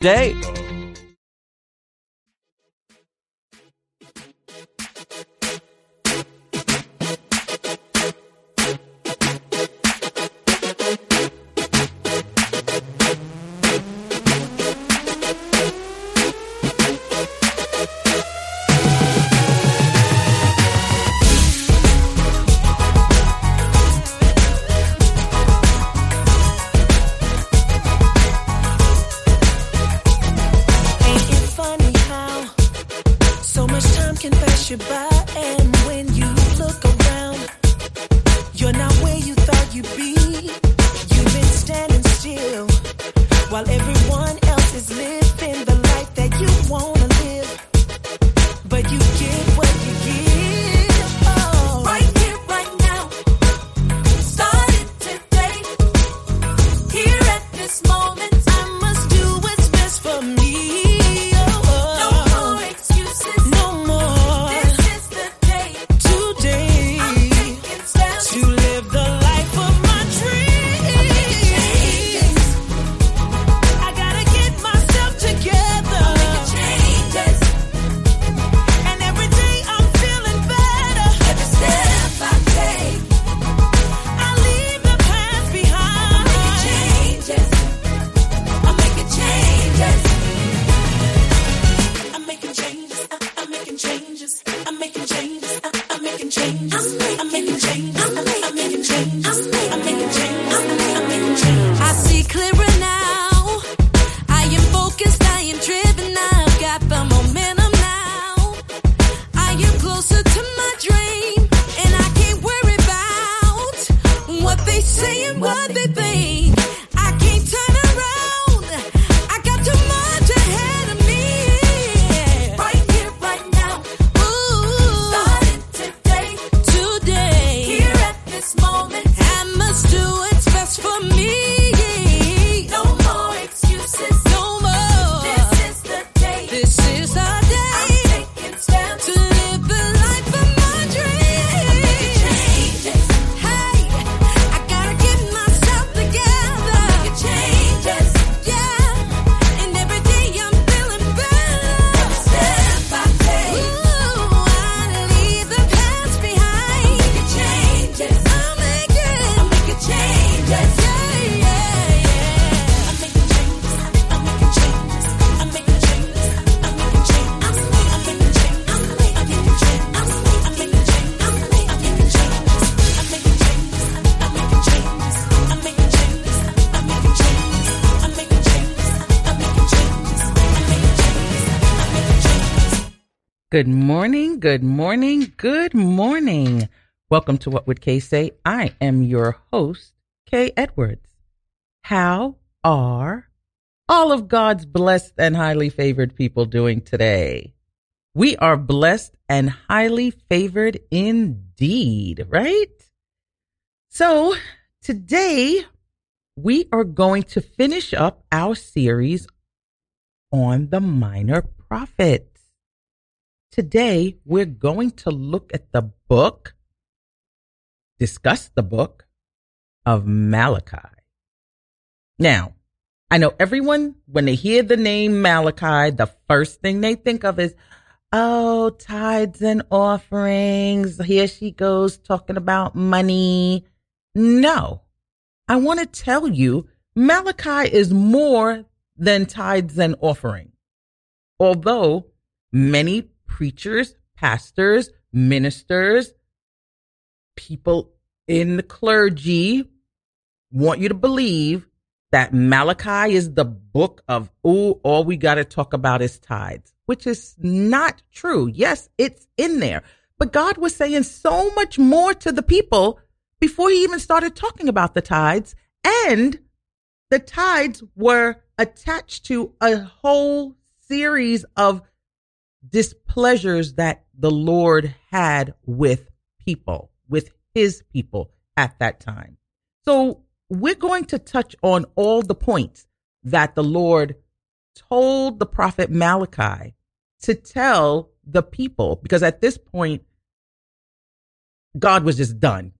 day. Good morning, good morning. Welcome to What Would Kay Say? I am your host, Kay Edwards. How are all of God's blessed and highly favored people doing today? We are blessed and highly favored indeed, right? So today we are going to finish up our series on the minor prophets. Today, we're going to look at the book, discuss the book of Malachi. Now, I know everyone, when they hear the name Malachi, the first thing they think of is, oh, tithes and offerings. Here she goes talking about money. No, I want to tell you, Malachi is more than tithes and offering. Although many preachers, pastors, ministers, people in the clergy want you to believe that Malachi is the book of, oh, all we got to talk about is tithes, which is not true. Yes, it's in there. But God was saying so much more to the people before he even started talking about the tithes. And the tithes were attached to a whole series of displeasures that the Lord had with people, with his people at that time. So we're going to touch on all the points that the Lord told the prophet Malachi to tell the people, because at this point, God was just done.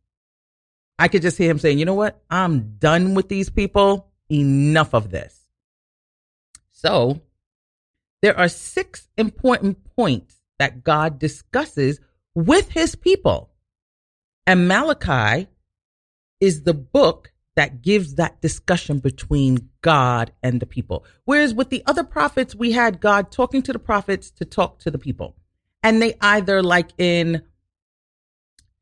I could just hear him saying, you know what? I'm done with these people. Enough of this. So there are six important points that God discusses with his people. And Malachi is the book that gives that discussion between God and the people. Whereas with the other prophets, we had God talking to the prophets to talk to the people. And they either, like in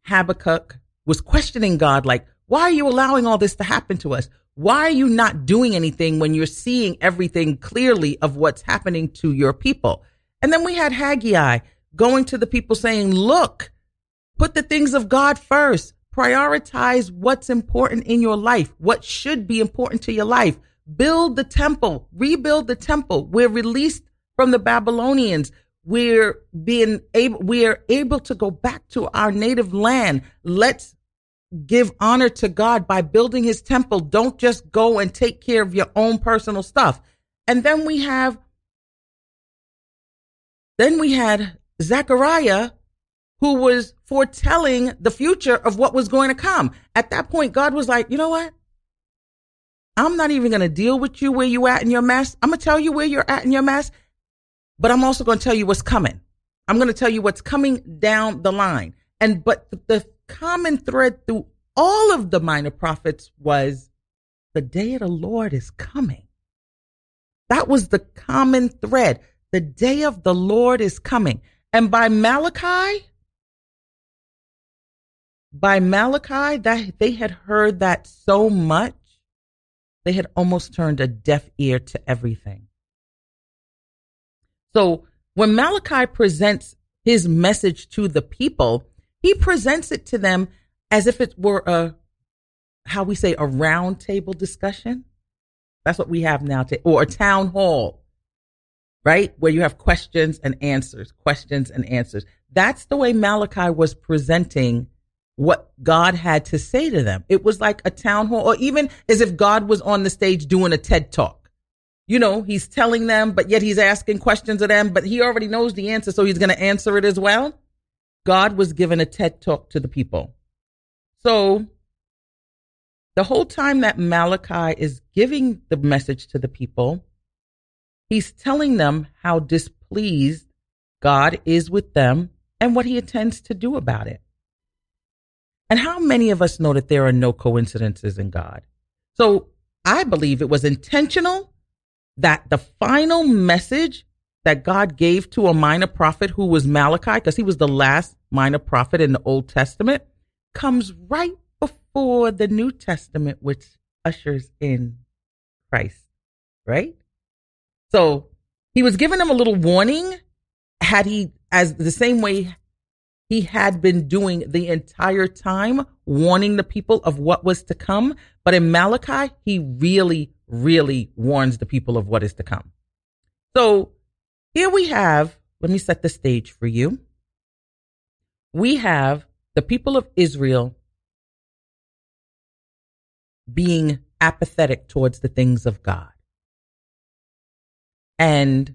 Habakkuk, was questioning God, like, why are you allowing all this to happen to us? Why are you not doing anything when you're seeing everything clearly of what's happening to your people? And then we had Haggai going to the people saying, look, put the things of God first. Prioritize what's important in your life, what should be important to your life. Build the temple, rebuild the temple. We're released from the Babylonians. We're being able, we are able to go back to our native land. Let's give honor to God by building his temple. Don't just go and take care of your own personal stuff. And then we have, then we had Zechariah who was foretelling the future of what was going to come. At that point, God was like, you know what? I'm not even going to deal with you where you at in your mess. I'm going to tell you where you're at in your mess, but I'm also going to tell you what's coming. I'm going to tell you what's coming down the line. And, but the, the common thread through all of the minor prophets was the day of the Lord is coming. That was the common thread. The day of the Lord is coming. And by Malachi, by Malachi, that they had heard that so much, they had almost turned a deaf ear to everything. So when Malachi presents his message to the people, he presents it to them as if it were a, how we say, a round table discussion. That's what we have now, to, or a town hall, right? Where you have questions and answers, questions and answers. That's the way Malachi was presenting what God had to say to them. It was like a town hall, or even as if God was on the stage doing a TED talk. You know, he's telling them, but yet he's asking questions of them, but he already knows the answer, so he's going to answer it as well. God was giving a TED talk to the people. So the whole time that Malachi is giving the message to the people, he's telling them how displeased God is with them and what he intends to do about it. And how many of us know that there are no coincidences in God? So I believe it was intentional that the final message that God gave to a minor prophet who was Malachi, because he was the last minor prophet in the Old Testament, comes right before the New Testament, which ushers in Christ, right? So he was giving them a little warning. Had he, as the same way he had been doing the entire time, warning the people of what was to come. But in Malachi, he really, really warns the people of what is to come. So here we have, let me set the stage for you. We have the people of Israel being apathetic towards the things of God. And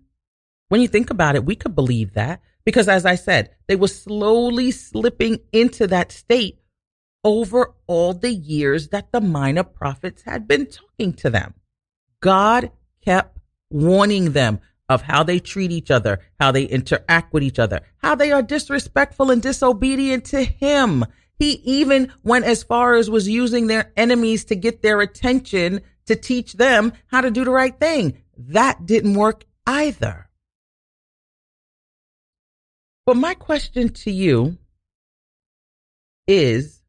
when you think about it, we could believe that because as I said, they were slowly slipping into that state over all the years that the minor prophets had been talking to them. God kept warning them of how they treat each other, how they interact with each other, how they are disrespectful and disobedient to him. He even went as far as was using their enemies to get their attention to teach them how to do the right thing. That didn't work either. But my question to you is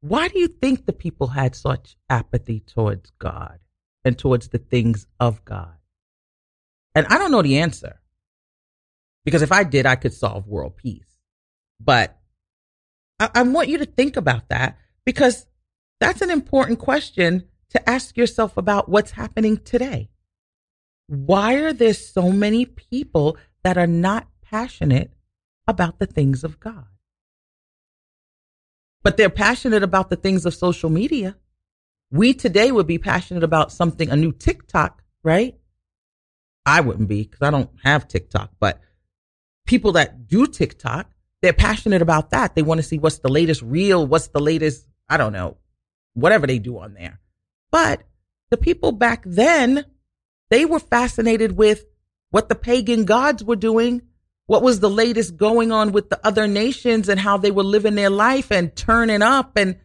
why do you think the people had such apathy towards God and towards the things of God? And I don't know the answer because if I did, I could solve world peace. But I, I want you to think about that because that's an important question to ask yourself about what's happening today. Why are there so many people that are not passionate about the things of God. But they're passionate about the things of social media. We today would be passionate about something, a new TikTok, right? I wouldn't be because I don't have TikTok, but people that do TikTok, they're passionate about that. They want to see what's the latest reel, what's the latest, I don't know, whatever they do on there. But the people back then, they were fascinated with what the pagan gods were doing, what was the latest going on with the other nations and how they were living their life and turning up. And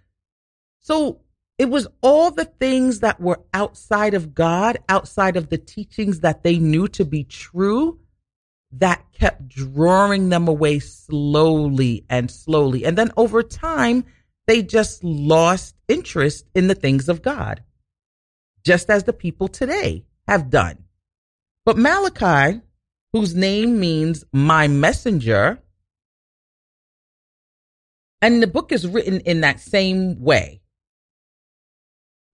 so it was all the things that were outside of God, outside of the teachings that they knew to be true, that kept drawing them away slowly and slowly. And then over time, they just lost interest in the things of God, just as the people today have done. But Malachi, whose name means my messenger, and the book is written in that same way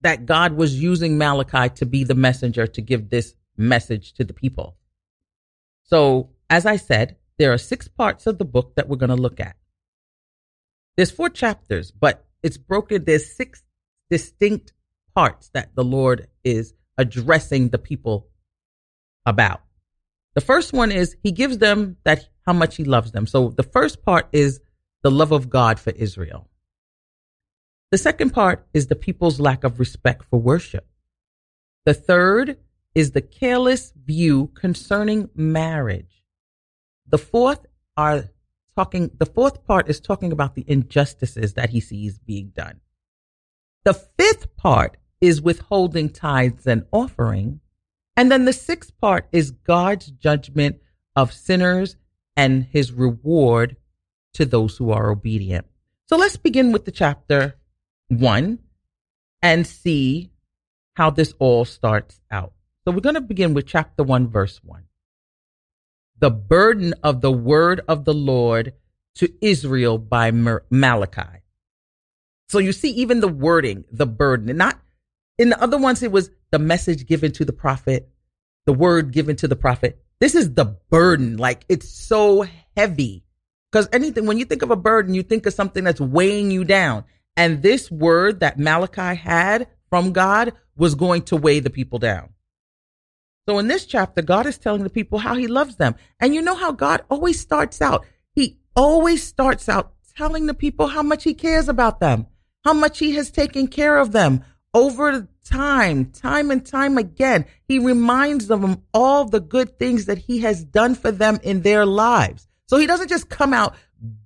that God was using Malachi to be the messenger to give this message to the people. So, as I said, there are six parts of the book that we're going to look at. There's four chapters, but it's broken. There's six distinct parts that the Lord is addressing the people about. The first one is he gives them that how much he loves them. So the first part is the love of God for Israel. The second part is the people's lack of respect for worship. The third is the careless view concerning marriage. The fourth are talking, the fourth part is talking about the injustices that he sees being done. The fifth part is withholding tithes and offering. And then the sixth part is God's judgment of sinners and his reward to those who are obedient. So let's begin with the chapter one and see how this all starts out. So we're going to begin with chapter 1, verse 1. The burden of the word of the Lord to Israel by Malachi. So you see, even the wording, the burden, not in the other ones, it was the message given to the prophet, the word given to the prophet. This is the burden. Like it's so heavy. Because anything, when you think of a burden, you think of something that's weighing you down. And this word that Malachi had from God was going to weigh the people down. So in this chapter, God is telling the people how he loves them. And you know how God always starts out? He always starts out telling the people how much he cares about them, how much he has taken care of them over time, time and time again. He reminds them all the good things that he has done for them in their lives. So he doesn't just come out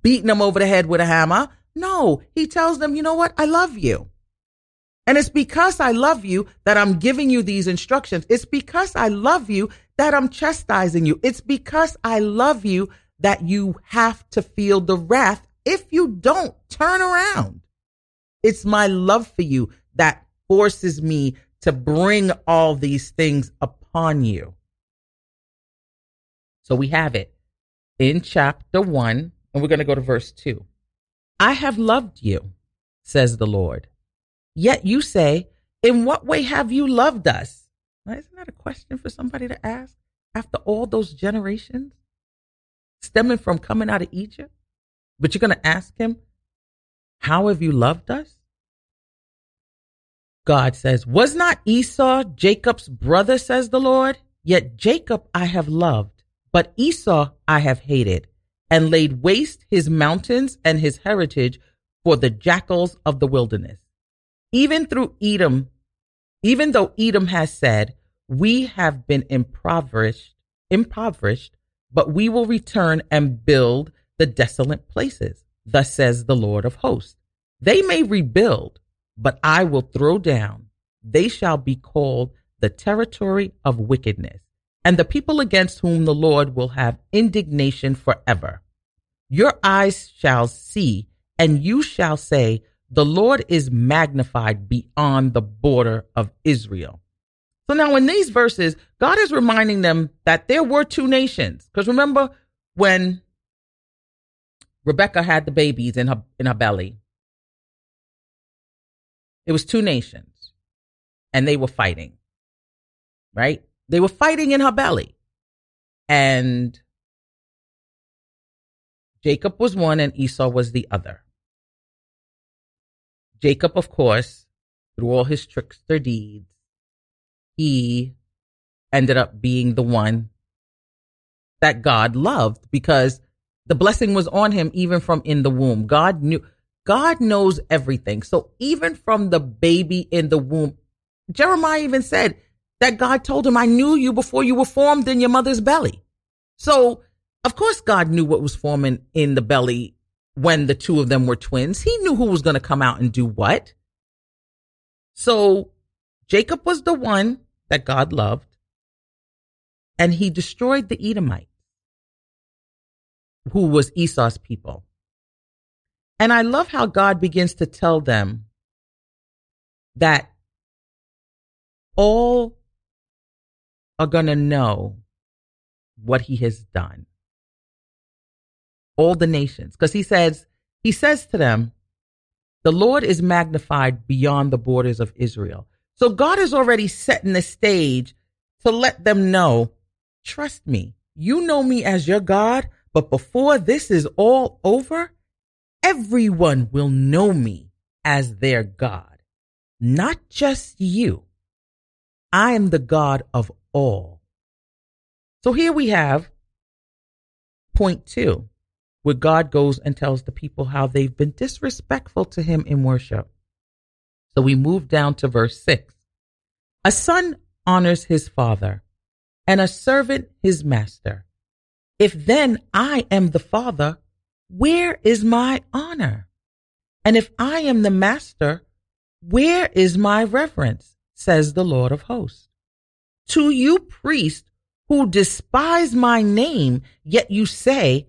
beating them over the head with a hammer. No, he tells them, you know what? I love you. And it's because I love you that I'm giving you these instructions. It's because I love you that I'm chastising you. It's because I love you that you have to feel the wrath if you don't turn around. It's my love for you that forces me to bring all these things upon you. So we have it in chapter one, and we're going to go to verse two. I have loved you, says the Lord. Yet you say, In what way have you loved us? Now, isn't that a question for somebody to ask after all those generations stemming from coming out of Egypt? But you're going to ask him, How have you loved us? God says, Was not Esau Jacob's brother, says the Lord? Yet Jacob I have loved, but Esau I have hated and laid waste his mountains and his heritage for the jackals of the wilderness. Even through Edom, even though Edom has said, we have been impoverished, impoverished, but we will return and build the desolate places. Thus says the Lord of hosts. They may rebuild, but I will throw down. They shall be called the territory of wickedness and the people against whom the Lord will have indignation forever. Your eyes shall see, and you shall say, The Lord is magnified beyond the border of Israel. So now in these verses, God is reminding them that there were two nations. Because remember when Rebecca had the babies in her in her belly, it was two nations, and they were fighting. Right? They were fighting in her belly. And Jacob was one and Esau was the other. Jacob, of course, through all his trickster deeds, he ended up being the one that God loved because the blessing was on him even from in the womb. God knew, God knows everything. So even from the baby in the womb, Jeremiah even said that God told him, I knew you before you were formed in your mother's belly. So, of course, God knew what was forming in the belly when the two of them were twins. He knew who was going to come out and do what. So, Jacob was the one that God loved, and he destroyed the Edomites, who was Esau's people. And I love how God begins to tell them that all are going to know what he has done. All the nations. Because he says, he says to them, the Lord is magnified beyond the borders of Israel. So God is already setting the stage to let them know, trust me, you know me as your God, but before this is all over, everyone will know me as their God, not just you. I am the God of all. So here we have point two, where God goes and tells the people how they've been disrespectful to him in worship. So we move down to verse six. A son honors his father and a servant his master. If then I am the father, where is my honor? And if I am the master, where is my reverence? says the Lord of hosts. To you priests who despise my name, yet you say,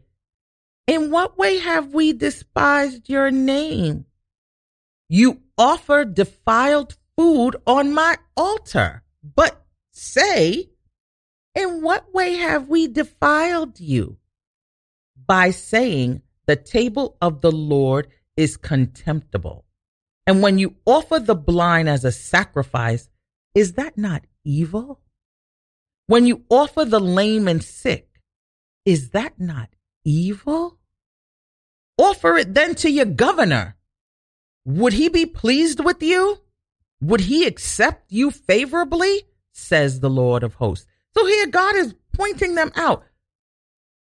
in what way have we despised your name? You offer defiled food on my altar, but say, in what way have we defiled you? By saying, the table of the Lord is contemptible. And when you offer the blind as a sacrifice, is that not evil? When you offer the lame and sick, is that not evil? Offer it then to your governor. Would he be pleased with you? Would he accept you favorably? Says the Lord of hosts. So here God is pointing them out.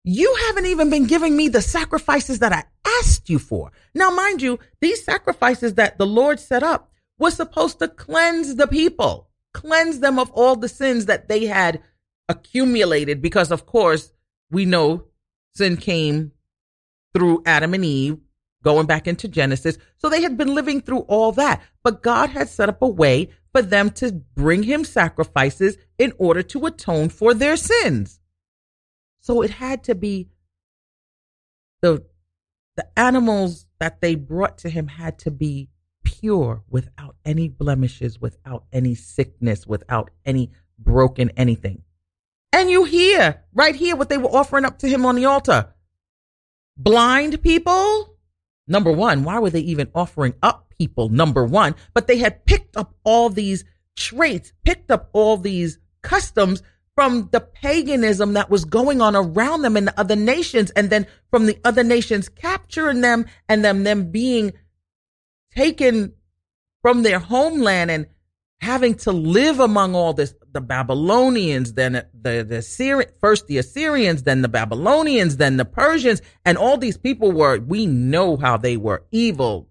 You haven't even been giving me the sacrifices that I asked you for. Now, mind you, these sacrifices that the Lord set up was supposed to cleanse the people, cleanse them of all the sins that they had accumulated. Because, of course, we know sin came through Adam and Eve, going back into Genesis. So they had been living through all that. But God had set up a way for them to bring him sacrifices in order to atone for their sins. So it had to be the the animals that they brought to him had to be pure without any blemishes, without any sickness, without any broken anything. And you hear right here what they were offering up to him on the altar. Blind people, number one, why were they even offering up people? Number one, but they had picked up all these traits, picked up all these customs from the paganism that was going on around them in the other nations and then from the other nations capturing them and them them being taken from their homeland and having to live among all this the babylonians then the the Assyri- first the assyrians then the babylonians then the persians and all these people were we know how they were evil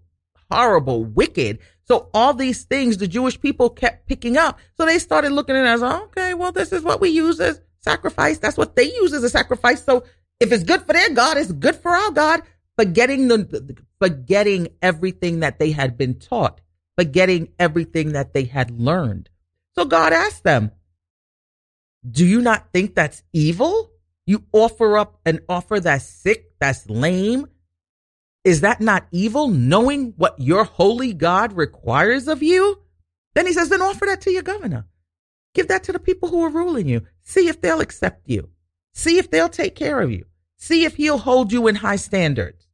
horrible wicked so all these things the Jewish people kept picking up. So they started looking at as, okay, well, this is what we use as sacrifice. That's what they use as a sacrifice. So if it's good for their God, it's good for our God. Forgetting the, forgetting everything that they had been taught, forgetting everything that they had learned. So God asked them, do you not think that's evil? You offer up an offer that's sick, that's lame, is that not evil, knowing what your holy God requires of you? Then he says, then offer that to your governor. Give that to the people who are ruling you. See if they'll accept you. See if they'll take care of you. See if he'll hold you in high standards.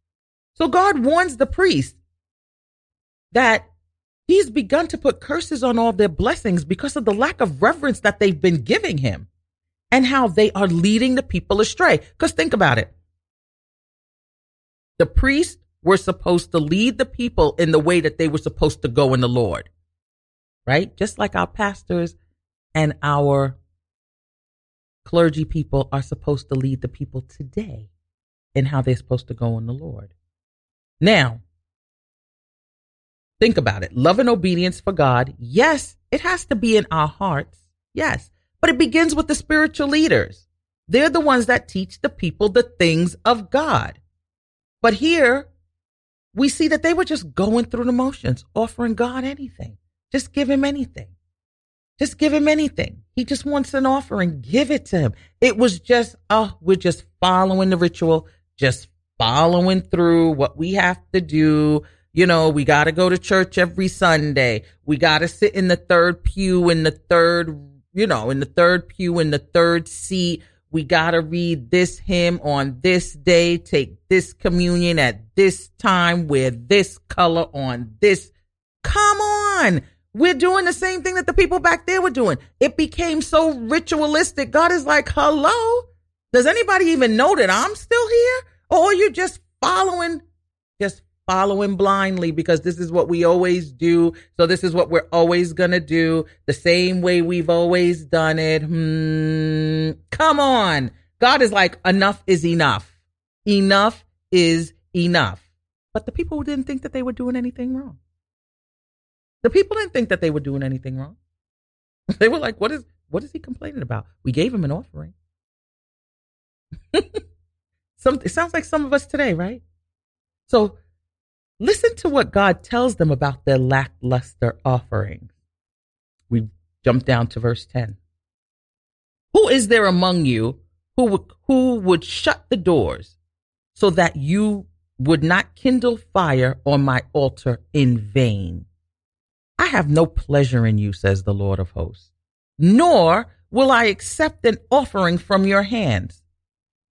So God warns the priest that he's begun to put curses on all their blessings because of the lack of reverence that they've been giving him and how they are leading the people astray. Because think about it. The priests were supposed to lead the people in the way that they were supposed to go in the Lord. Right? Just like our pastors and our clergy people are supposed to lead the people today in how they're supposed to go in the Lord. Now, think about it. Love and obedience for God. Yes, It has to be in our hearts, yes, but it begins with the spiritual leaders. They're the ones that teach the people the things of God. But here we see that they were just going through the motions, offering God anything. Just give him anything. Just give him anything. He just wants an offering. Give it to him. It was just, oh, we're just following the ritual, just following through what we have to do. You know, we got to go to church every Sunday. We got to sit in the third pew in the third, you know, in the third pew in the third seat. We got to read this hymn on this day, take this communion at this time, wear this color on this. Come on. We're doing the same thing that the people back there were doing. It became so ritualistic. God is like, hello? Does anybody even know that I'm still here? Or are you just following, following blindly because this is what we always do. So this is what we're always going to do the same way we've always done it. Hmm. Come on. God is like, enough is enough. Enough is enough. But the people didn't think that they were doing anything wrong. The people didn't think that they were doing anything wrong. They were like, what is, what is he complaining about? We gave him an offering. some, it sounds like some of us today, right? So listen to what God tells them about their lackluster offerings. We jump down to verse 10. Who is there among you who would, who would shut the doors so that you would not kindle fire on my altar in vain? I have no pleasure in you, says the Lord of hosts, nor will I accept an offering from your hands.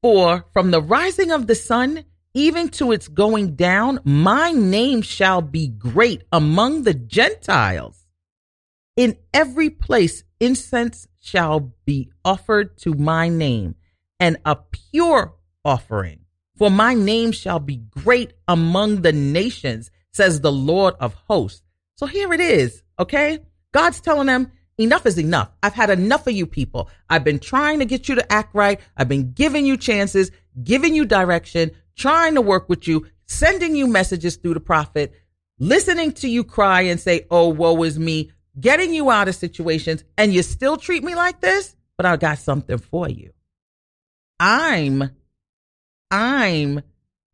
For from the rising of the sun even to its going down, my name shall be great among the Gentiles. In every place, incense shall be offered to my name, and a pure offering. For my name shall be great among the nations, says the Lord of hosts. So here it is, okay? God's telling them, enough is enough. I've had enough of you people. I've been trying to get you to act right. I've been giving you chances, giving you direction, trying to work with you, sending you messages through the prophet, listening to you cry and say, Oh, woe is me, getting you out of situations, and you still treat me like this? But I got something for you. I'm, I'm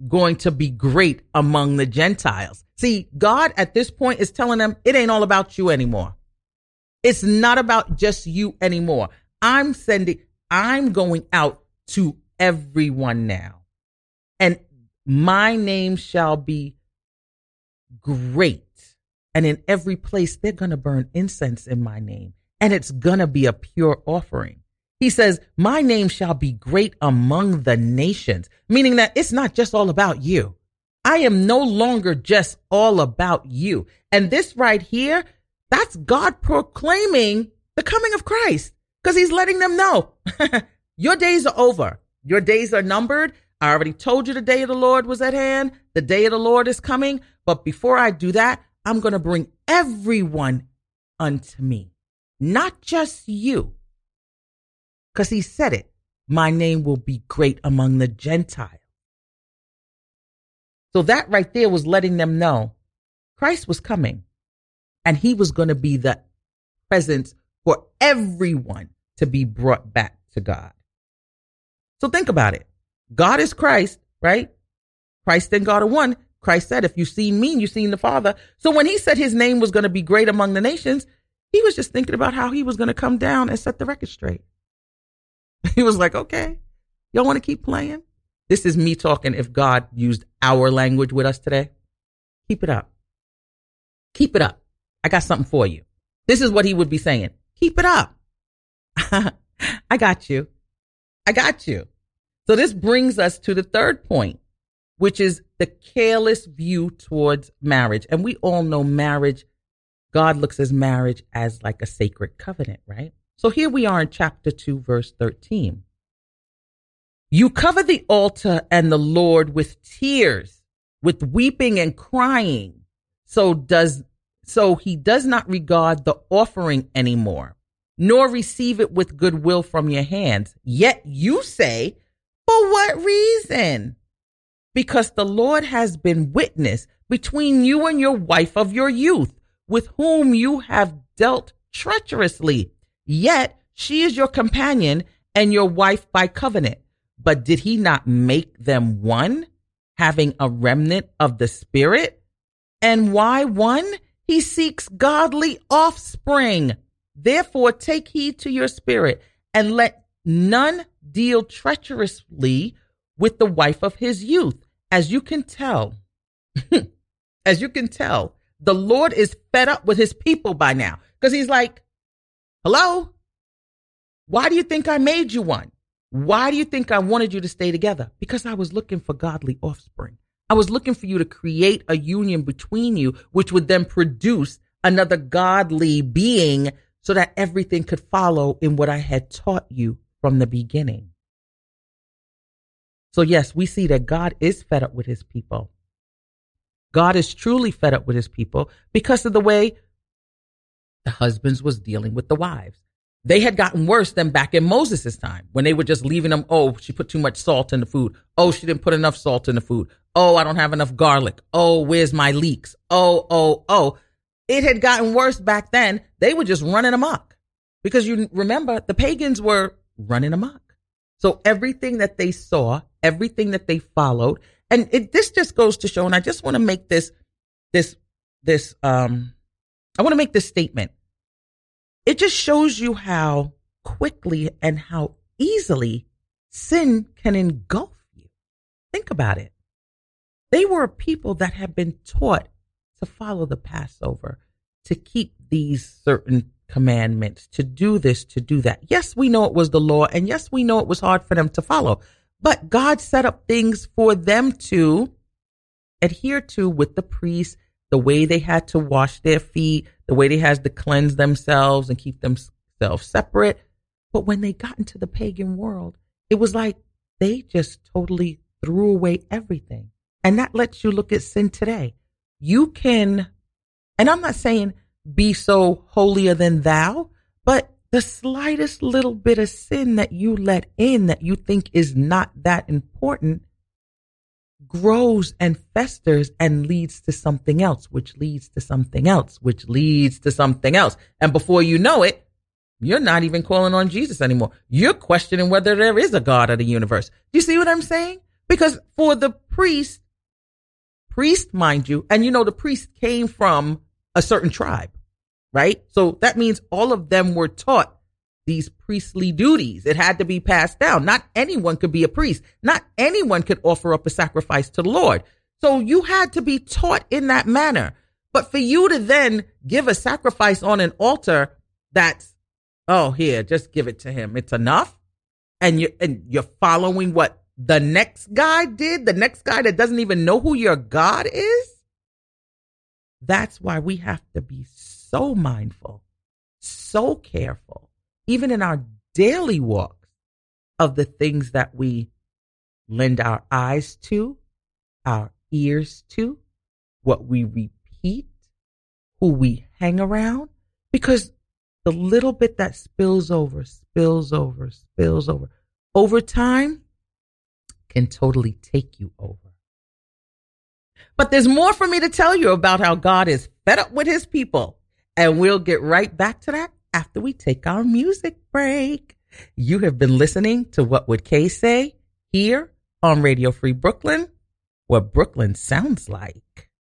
going to be great among the Gentiles. See, God at this point is telling them it ain't all about you anymore. It's not about just you anymore. I'm sending, I'm going out to everyone now. My name shall be great. And in every place, they're going to burn incense in my name. And it's going to be a pure offering. He says, My name shall be great among the nations, meaning that it's not just all about you. I am no longer just all about you. And this right here, that's God proclaiming the coming of Christ because he's letting them know your days are over. Your days are numbered. I already told you the day of the Lord was at hand. The day of the Lord is coming. But before I do that, I'm going to bring everyone unto me, not just you. Because he said it, my name will be great among the Gentiles. So that right there was letting them know Christ was coming and he was going to be the presence for everyone to be brought back to God. So think about it. God is Christ, right? Christ and God are one. Christ said, if you see me, you've seen the Father. So when he said his name was going to be great among the nations, he was just thinking about how he was going to come down and set the record straight. He was like, okay, y'all want to keep playing? This is me talking if God used our language with us today. Keep it up. Keep it up. I got something for you. This is what he would be saying. Keep it up. I got you. I got you. So this brings us to the third point, which is the careless view towards marriage. And we all know marriage, God looks at marriage as like a sacred covenant, right? So here we are in chapter 2, verse 13. You cover the altar and the Lord with tears, with weeping and crying. So does, so he does not regard the offering anymore, nor receive it with goodwill from your hands. Yet you say, for what reason? Because the Lord has been witness between you and your wife of your youth, with whom you have dealt treacherously. Yet she is your companion and your wife by covenant. But did he not make them one, having a remnant of the spirit? And why one? He seeks godly offspring. Therefore, take heed to your spirit and let none deal treacherously with the wife of his youth. As you can tell, as you can tell, the Lord is fed up with his people by now because he's like, hello? Why do you think I made you one? Why do you think I wanted you to stay together? Because I was looking for godly offspring. I was looking for you to create a union between you, which would then produce another godly being so that everything could follow in what I had taught you from the beginning. So, yes, we see that God is fed up with his people. God is truly fed up with his people because of the way the husbands was dealing with the wives. They had gotten worse than back in Moses' time when they were just leaving them. Oh, she put too much salt in the food. Oh, she didn't put enough salt in the food. Oh, I don't have enough garlic. Oh, where's my leeks? Oh, oh, oh. It had gotten worse back then. They were just running amok because you remember the pagans were running amok. So everything that they saw, everything that they followed, and it, this just goes to show, and I just want to make this, this, this, um, I want to make this statement it just shows you how quickly and how easily sin can engulf you. Think about it. They were people that had been taught to follow the Passover, to keep these certain commandments, to do this, to do that. Yes, we know it was the law, and yes, we know it was hard for them to follow, but God set up things for them to adhere to with the priests the way they had to wash their feet, the way they had to cleanse themselves and keep themselves separate. But when they got into the pagan world, it was like they just totally threw away everything. And that lets you look at sin today. You can, and I'm not saying be so holier than thou, but the slightest little bit of sin that you let in that you think is not that important grows and festers and leads to something else, which leads to something else, which leads to something else. And before you know it, you're not even calling on Jesus anymore. You're questioning whether there is a God of the universe. Do you see what I'm saying? Because for the priest, priest, mind you, and you know, the priest came from a certain tribe, right? So that means all of them were taught these priestly duties. It had to be passed down. Not anyone could be a priest. Not anyone could offer up a sacrifice to the Lord. So you had to be taught in that manner. But for you to then give a sacrifice on an altar that's, oh, here, just give it to him. It's enough. And you're, and you're following what the next guy did, the next guy that doesn't even know who your God is. That's why we have to be so mindful, so careful even in our daily walks, of the things that we lend our eyes to, our ears to, what we repeat, who we hang around, because the little bit that spills over, spills over, spills over, over time can totally take you over. But there's more for me to tell you about how God is fed up with his people. And we'll get right back to that after we take our music break. You have been listening to What Would Kay Say here on Radio Free Brooklyn, what Brooklyn sounds like.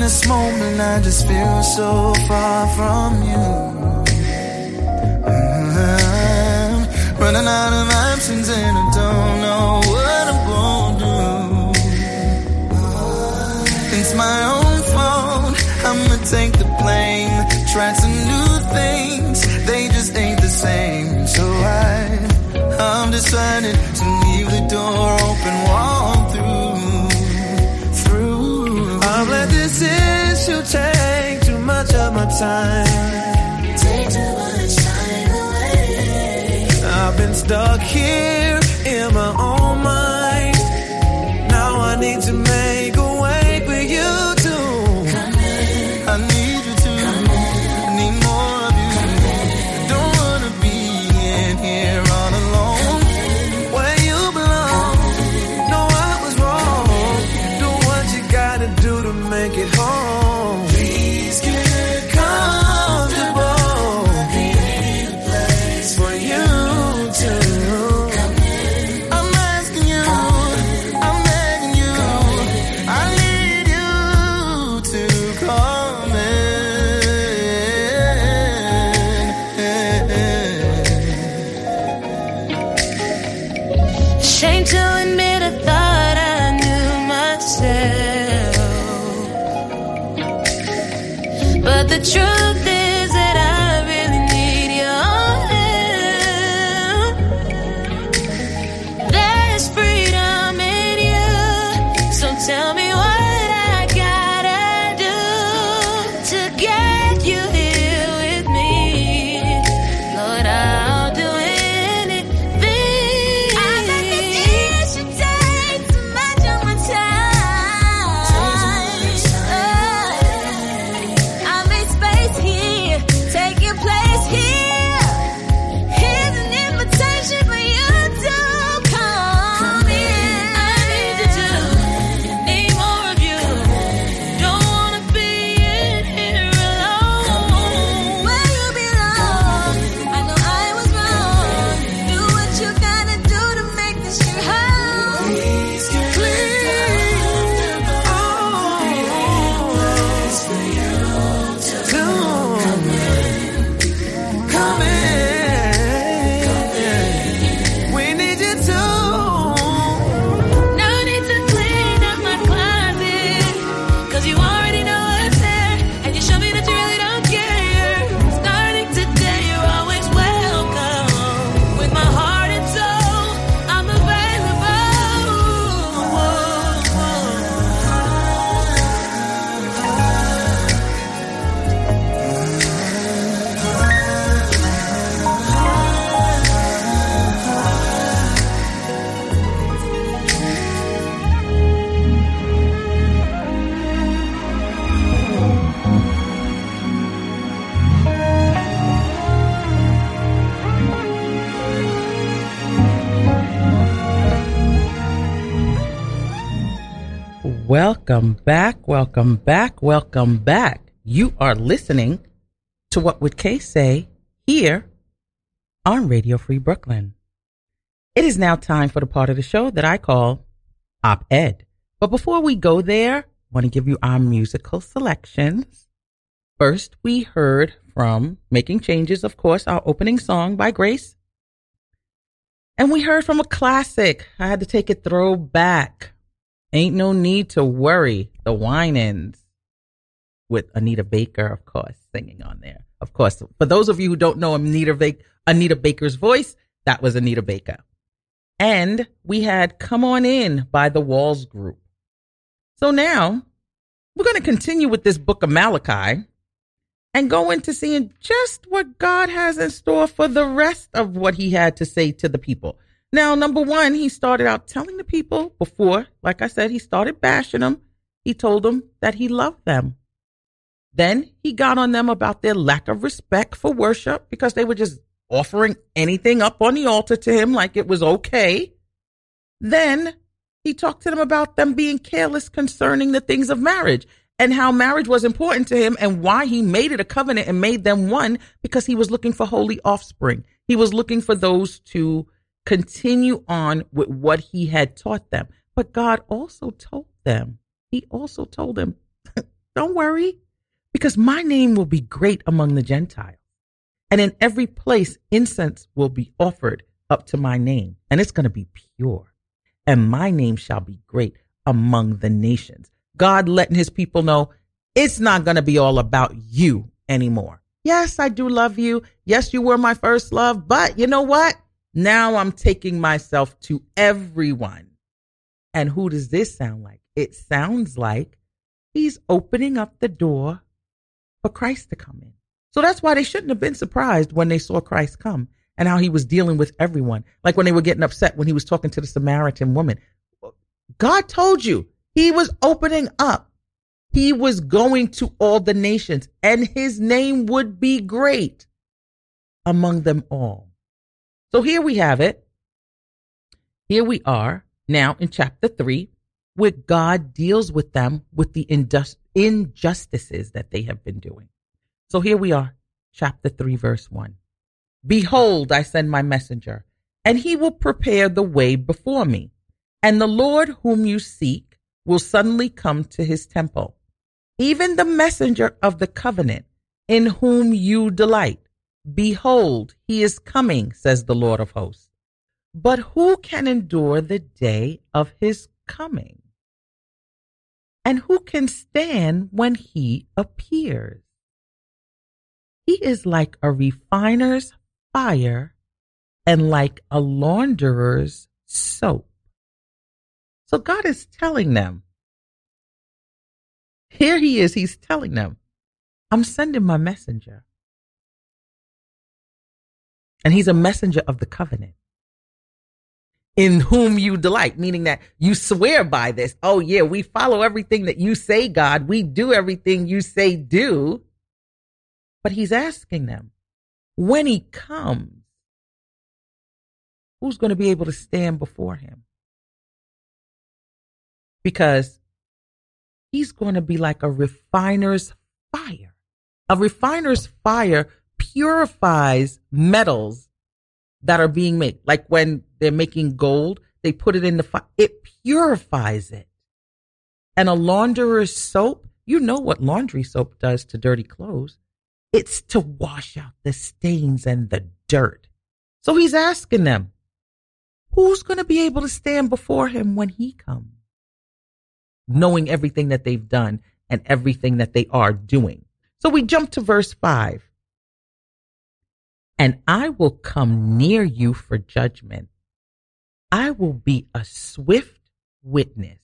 This moment, I just feel so far from you. I'm running out of options and I don't know what I'm gonna do. It's my own fault. I'ma take the blame. Tried some new things, they just ain't the same. So I, I'm decided to leave the door open, walk issue take too much of my time. Take too much time away. I've been stuck here in my own tell me Welcome back, welcome back, welcome back. You are listening to What Would Kay Say here on Radio Free Brooklyn. It is now time for the part of the show that I call Op Ed. But before we go there, I want to give you our musical selections. First, we heard from Making Changes, of course, our opening song by Grace. And we heard from a classic. I had to take it throwback. Ain't no need to worry. The Winans with Anita Baker, of course, singing on there. Of course, for those of you who don't know Anita, ba- Anita Baker's voice, that was Anita Baker. And we had Come On In by the Walls Group. So now we're going to continue with this book of Malachi and go into seeing just what God has in store for the rest of what he had to say to the people. Now, number one, he started out telling the people before, like I said, he started bashing them. He told them that he loved them. Then he got on them about their lack of respect for worship because they were just offering anything up on the altar to him like it was okay. Then he talked to them about them being careless concerning the things of marriage and how marriage was important to him and why he made it a covenant and made them one because he was looking for holy offspring. He was looking for those to continue on with what he had taught them. But God also told them, he also told them, Don't worry, because my name will be great among the Gentiles. And in every place, incense will be offered up to my name, and it's going to be pure. And my name shall be great among the nations. God letting his people know it's not going to be all about you anymore. Yes, I do love you. Yes, you were my first love, but you know what? Now I'm taking myself to everyone. And who does this sound like? It sounds like he's opening up the door for Christ to come in. So that's why they shouldn't have been surprised when they saw Christ come and how he was dealing with everyone. Like when they were getting upset when he was talking to the Samaritan woman. God told you he was opening up. He was going to all the nations and his name would be great among them all. So here we have it. Here we are now in chapter three, where God deals with them with the injustices that they have been doing. So here we are, chapter 3, verse 1. Behold, I send my messenger, and he will prepare the way before me. And the Lord whom you seek will suddenly come to his temple, even the messenger of the covenant, in whom you delight. Behold, he is coming, says the Lord of hosts. But who can endure the day of his coming? And who can stand when he appears? He is like a refiner's fire and like a launderer's soap. So God is telling them, here he is, he's telling them, I'm sending my messenger. And he's a messenger of the covenant in whom you delight, meaning that you swear by this. Oh, yeah, we follow everything that you say, God. We do everything you say do. But he's asking them, when he comes, who's going to be able to stand before him? Because he's going to be like a refiner's fire. A refiner's fire purifies metals that are being made. Like when they're making gold, they put it in the fire. It purifies it. And a launderer's soap, you know what laundry soap does to dirty clothes. It's to wash out the stains and the dirt. So he's asking them, who's going to be able to stand before him when he comes? Knowing everything that they've done and everything that they are doing. So we jump to verse five. And I will come near you for judgment. I will be a swift witness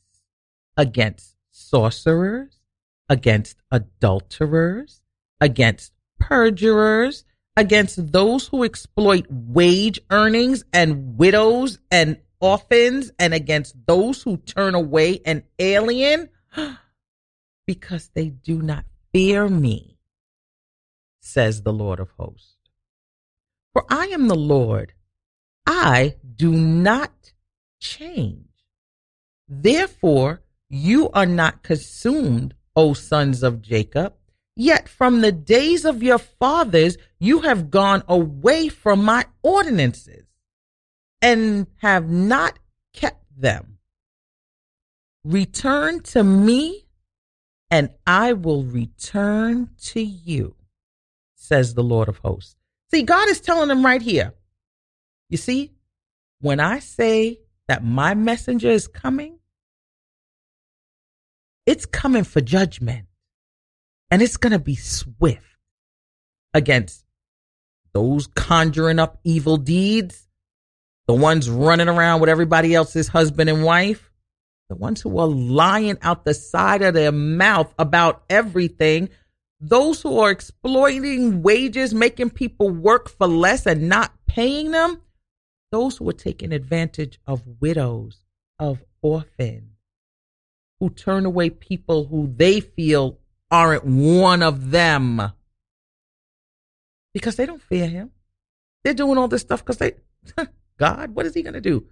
against sorcerers, against adulterers, against perjurers, against those who exploit wage earnings and widows and orphans, and against those who turn away an alien because they do not fear me, says the Lord of hosts. For I am the Lord, I do not change. Therefore, you are not consumed, O sons of Jacob. Yet from the days of your fathers, you have gone away from my ordinances and have not kept them. Return to me, and I will return to you, says the Lord of hosts. See, God is telling them right here. You see, when I say that my messenger is coming, it's coming for judgment and it's going to be swift against those conjuring up evil deeds, the ones running around with everybody else's husband and wife, the ones who are lying out the side of their mouth about everything, those who are exploiting wages, making people work for less and not paying them, those who are taking advantage of widows, of orphans, who turn away people who they feel aren't one of them because they don't fear him. They're doing all this stuff because they, God, what is he going to do?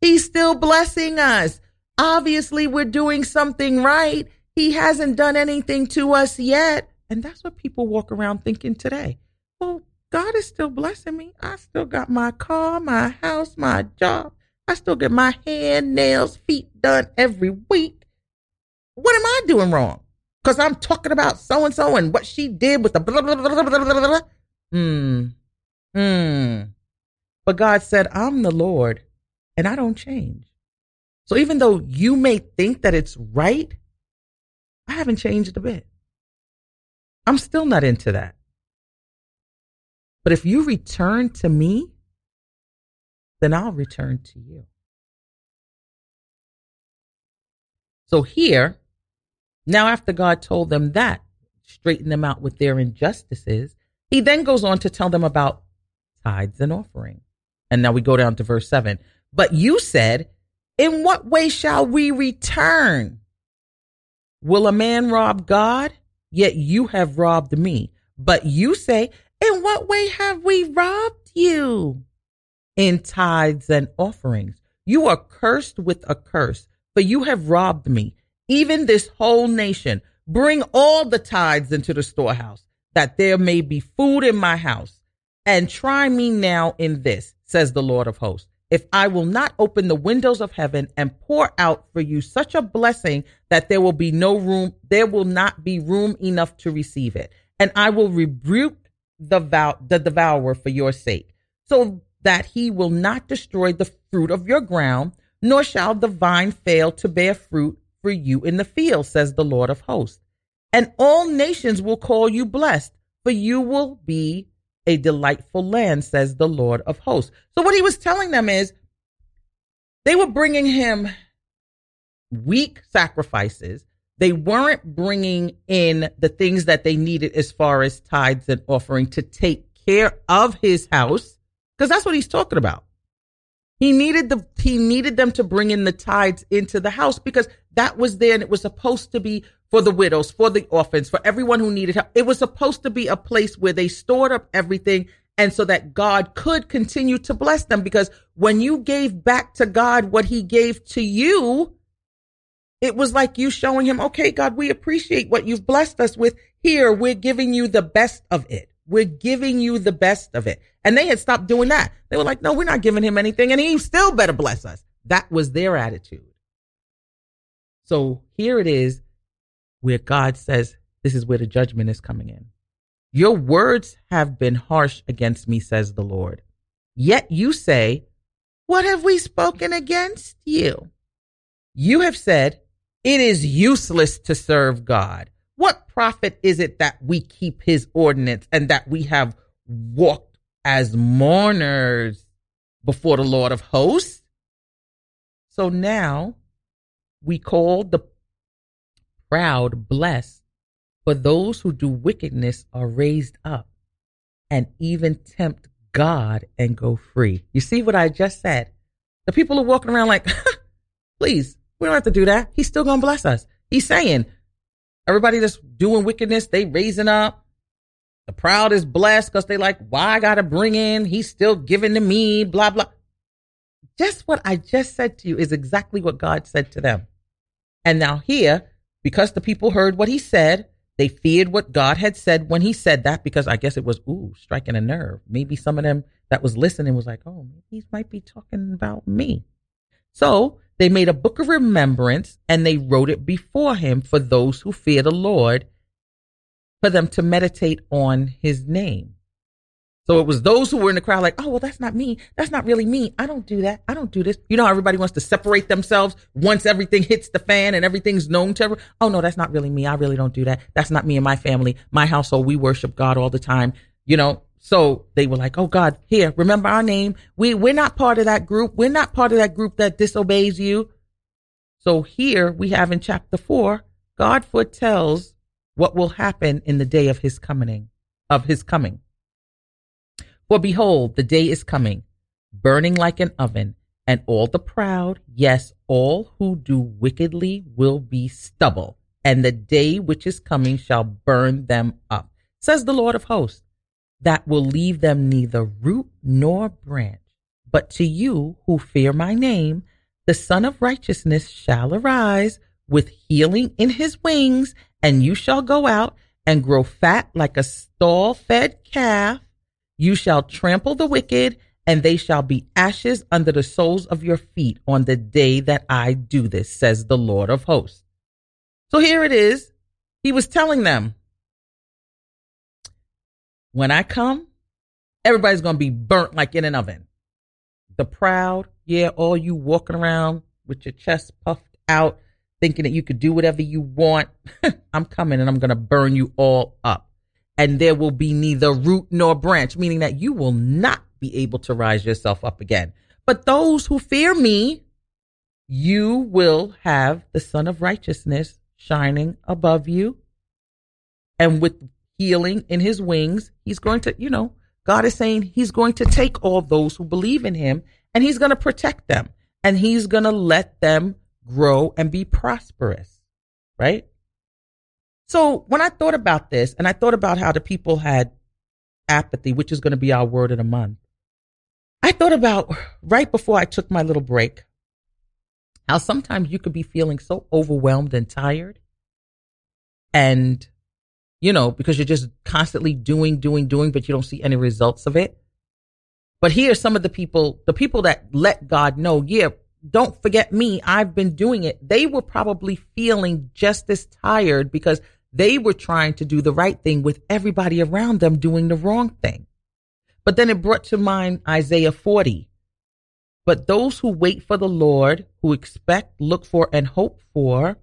He's still blessing us. Obviously, we're doing something right. He hasn't done anything to us yet. And that's what people walk around thinking today. Well, God is still blessing me. I still got my car, my house, my job. I still get my hair, nails, feet done every week. What am I doing wrong? because I'm talking about so and so and what she did with the blah, blah, blah, blah, blah, blah, blah. Hmm. Hmm. But God said, I'm the Lord and I don't change. So even though you may think that it's right, I haven't changed a bit. I'm still not into that. But if you return to me, then I'll return to you. So here, now after God told them that, straighten them out with their injustices, he then goes on to tell them about tithes and offering. And now we go down to verse 7. But you said, In what way shall we return? Will a man rob God? Yet you have robbed me. But you say, In what way have we robbed you? In tithes and offerings. You are cursed with a curse, for you have robbed me, even this whole nation. Bring all the tithes into the storehouse, that there may be food in my house. And try me now in this, says the Lord of hosts if I will not open the windows of heaven and pour out for you such a blessing that there will be no room, there will not be room enough to receive it. And I will rebuke the, vow, the devourer for your sake, so that he will not destroy the fruit of your ground, nor shall the vine fail to bear fruit for you in the field, says the Lord of hosts. And all nations will call you blessed, for you will be a delightful land, says the Lord of hosts. So what he was telling them is they were bringing him weak sacrifices. They weren't bringing in the things that they needed as far as tithes and offering to take care of his house, because that's what he's talking about. He needed the he needed them to bring in the tithes into the house because that was there and it was supposed to be for the widows, for the orphans, for everyone who needed help. It was supposed to be a place where they stored up everything and so that God could continue to bless them because when you gave back to God what he gave to you, it was like you showing him, okay, God, we appreciate what you've blessed us with. Here, we're giving you the best of it. We're giving you the best of it. And they had stopped doing that. They were like, no, we're not giving him anything and he still better bless us. That was their attitude. So here it is where God says, This is where the judgment is coming in. Your words have been harsh against me, says the Lord. Yet you say, What have we spoken against you? You have said, It is useless to serve God. Profit is it that we keep his ordinance and that we have walked as mourners before the Lord of hosts? So now we call the proud blessed, for those who do wickedness are raised up and even tempt God and go free. You see what I just said? The people are walking around like, please, we don't have to do that. He's still going to bless us. He's saying, everybody that's doing wickedness, they raising up. The proud is blessed because they like, why I got to bring in? He's still giving to me, blah, blah. Just what I just said to you is exactly what God said to them. And now here, because the people heard what he said, they feared what God had said when he said that because I guess it was, ooh, striking a nerve. Maybe some of them that was listening was like, oh, he might be talking about me. So they made a book of remembrance and they wrote it before him for those who fear the Lord, for them to meditate on his name. So it was those who were in the crowd like, oh, well, that's not me. That's not really me. I don't do that. I don't do this. You know how everybody wants to separate themselves once everything hits the fan and everything's known to everyone? Oh, no, that's not really me. I really don't do that. That's not me and my family. My household, we worship God all the time. You know, so they were like, oh God, here, remember our name. We, we're not part of that group. We're not part of that group that disobeys you. So here we have in chapter four, God foretells what will happen in the day of his coming, of his coming. For behold, the day is coming, burning like an oven, and all the proud, yes, all who do wickedly will be stubble, and the day which is coming shall burn them up, says the Lord of hosts, that will leave them neither root nor branch. But to you who fear my name, the Sun of Righteousness shall arise with healing in his wings, and you shall go out and grow fat like a stall fed calf you shall trample the wicked, and they shall be ashes under the soles of your feet on the day that I do this, says the Lord of hosts. So here it is. He was telling them, when I come, everybody's going to be burnt like in an oven. The proud, yeah, all you walking around with your chest puffed out, thinking that you could do whatever you want. I'm coming and I'm going to burn you all up. And there will be neither root nor branch, meaning that you will not be able to rise yourself up again. But those who fear me, you will have the Sun of Righteousness shining above you. And with healing in his wings, he's going to, you know, God is saying he's going to take all those who believe in him and he's going to protect them and he's going to let them grow and be prosperous. Right? So when I thought about this and I thought about how the people had apathy, which is going to be our word of the month, I thought about right before I took my little break, how sometimes you could be feeling so overwhelmed and tired and you know, because you're just constantly doing, doing, doing, but you don't see any results of it. But here are some of the people, the people that let God know, yeah, don't forget me. I've been doing it. They were probably feeling just as tired because they were trying to do the right thing with everybody around them doing the wrong thing. But then it brought to mind Isaiah 40. But those who wait for the Lord, who expect, look for, and hope for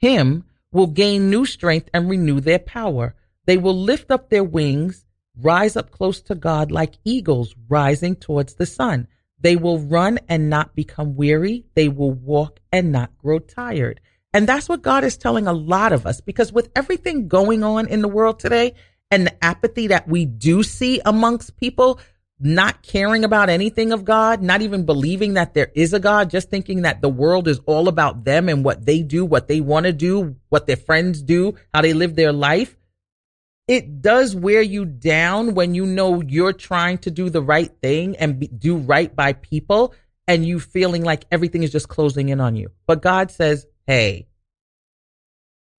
him will gain new strength and renew their power. They will lift up their wings, rise up close to God like eagles rising towards the sun. They will run and not become weary. They will walk and not grow tired. And that's what God is telling a lot of us because with everything going on in the world today and the apathy that we do see amongst people, not caring about anything of God, not even believing that there is a God, just thinking that the world is all about them and what they do, what they want to do, what their friends do, how they live their life. It does wear you down when you know you're trying to do the right thing and be, do right by people and you feeling like everything is just closing in on you. But God says, Hey,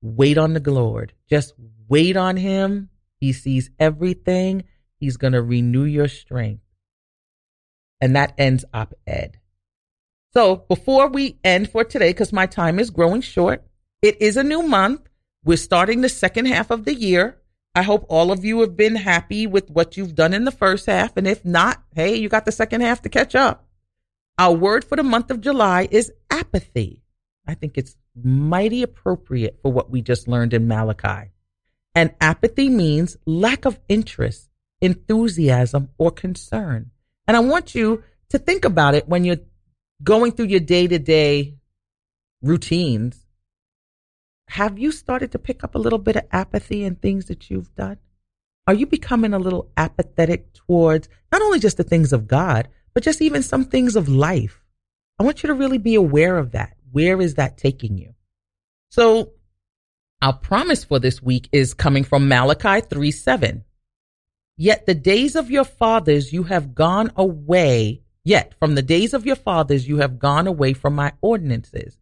wait on the Lord. Just wait on him. He sees everything He's going to renew your strength. And that ends op ed. So before we end for today, because my time is growing short, it is a new month. We're starting the second half of the year. I hope all of you have been happy with what you've done in the first half. And if not, hey, you got the second half to catch up. Our word for the month of July is apathy. I think it's mighty appropriate for what we just learned in Malachi. And apathy means lack of interest, enthusiasm, or concern. And I want you to think about it when you're going through your day to day routines. Have you started to pick up a little bit of apathy in things that you've done? Are you becoming a little apathetic towards not only just the things of God, but just even some things of life? I want you to really be aware of that. Where is that taking you? So our promise for this week is coming from Malachi 3 7. Yet the days of your fathers you have gone away, yet from the days of your fathers you have gone away from my ordinances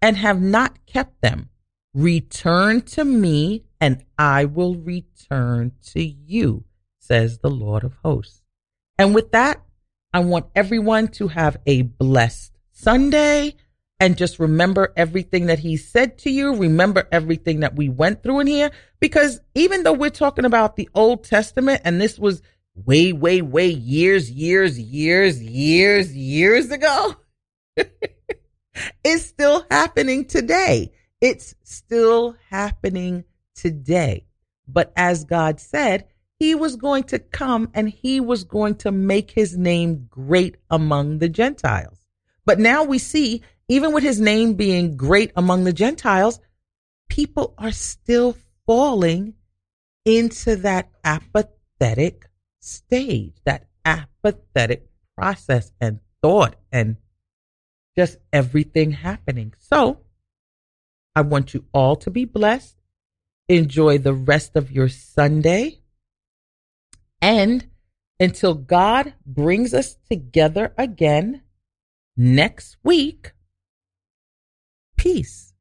and have not kept them. Return to me and I will return to you, says the Lord of hosts. And with that, I want everyone to have a blessed Sunday and just remember everything that he said to you. Remember everything that we went through in here. Because even though we're talking about the Old Testament and this was way, way, way years, years, years, years, years ago, it's still happening today. It's still happening today. But as God said, he was going to come and he was going to make his name great among the Gentiles. But now we see even with his name being great among the Gentiles, people are still falling into that apathetic stage, that apathetic process and thought and just everything happening. So I want you all to be blessed. Enjoy the rest of your Sunday. And until God brings us together again next week, peace.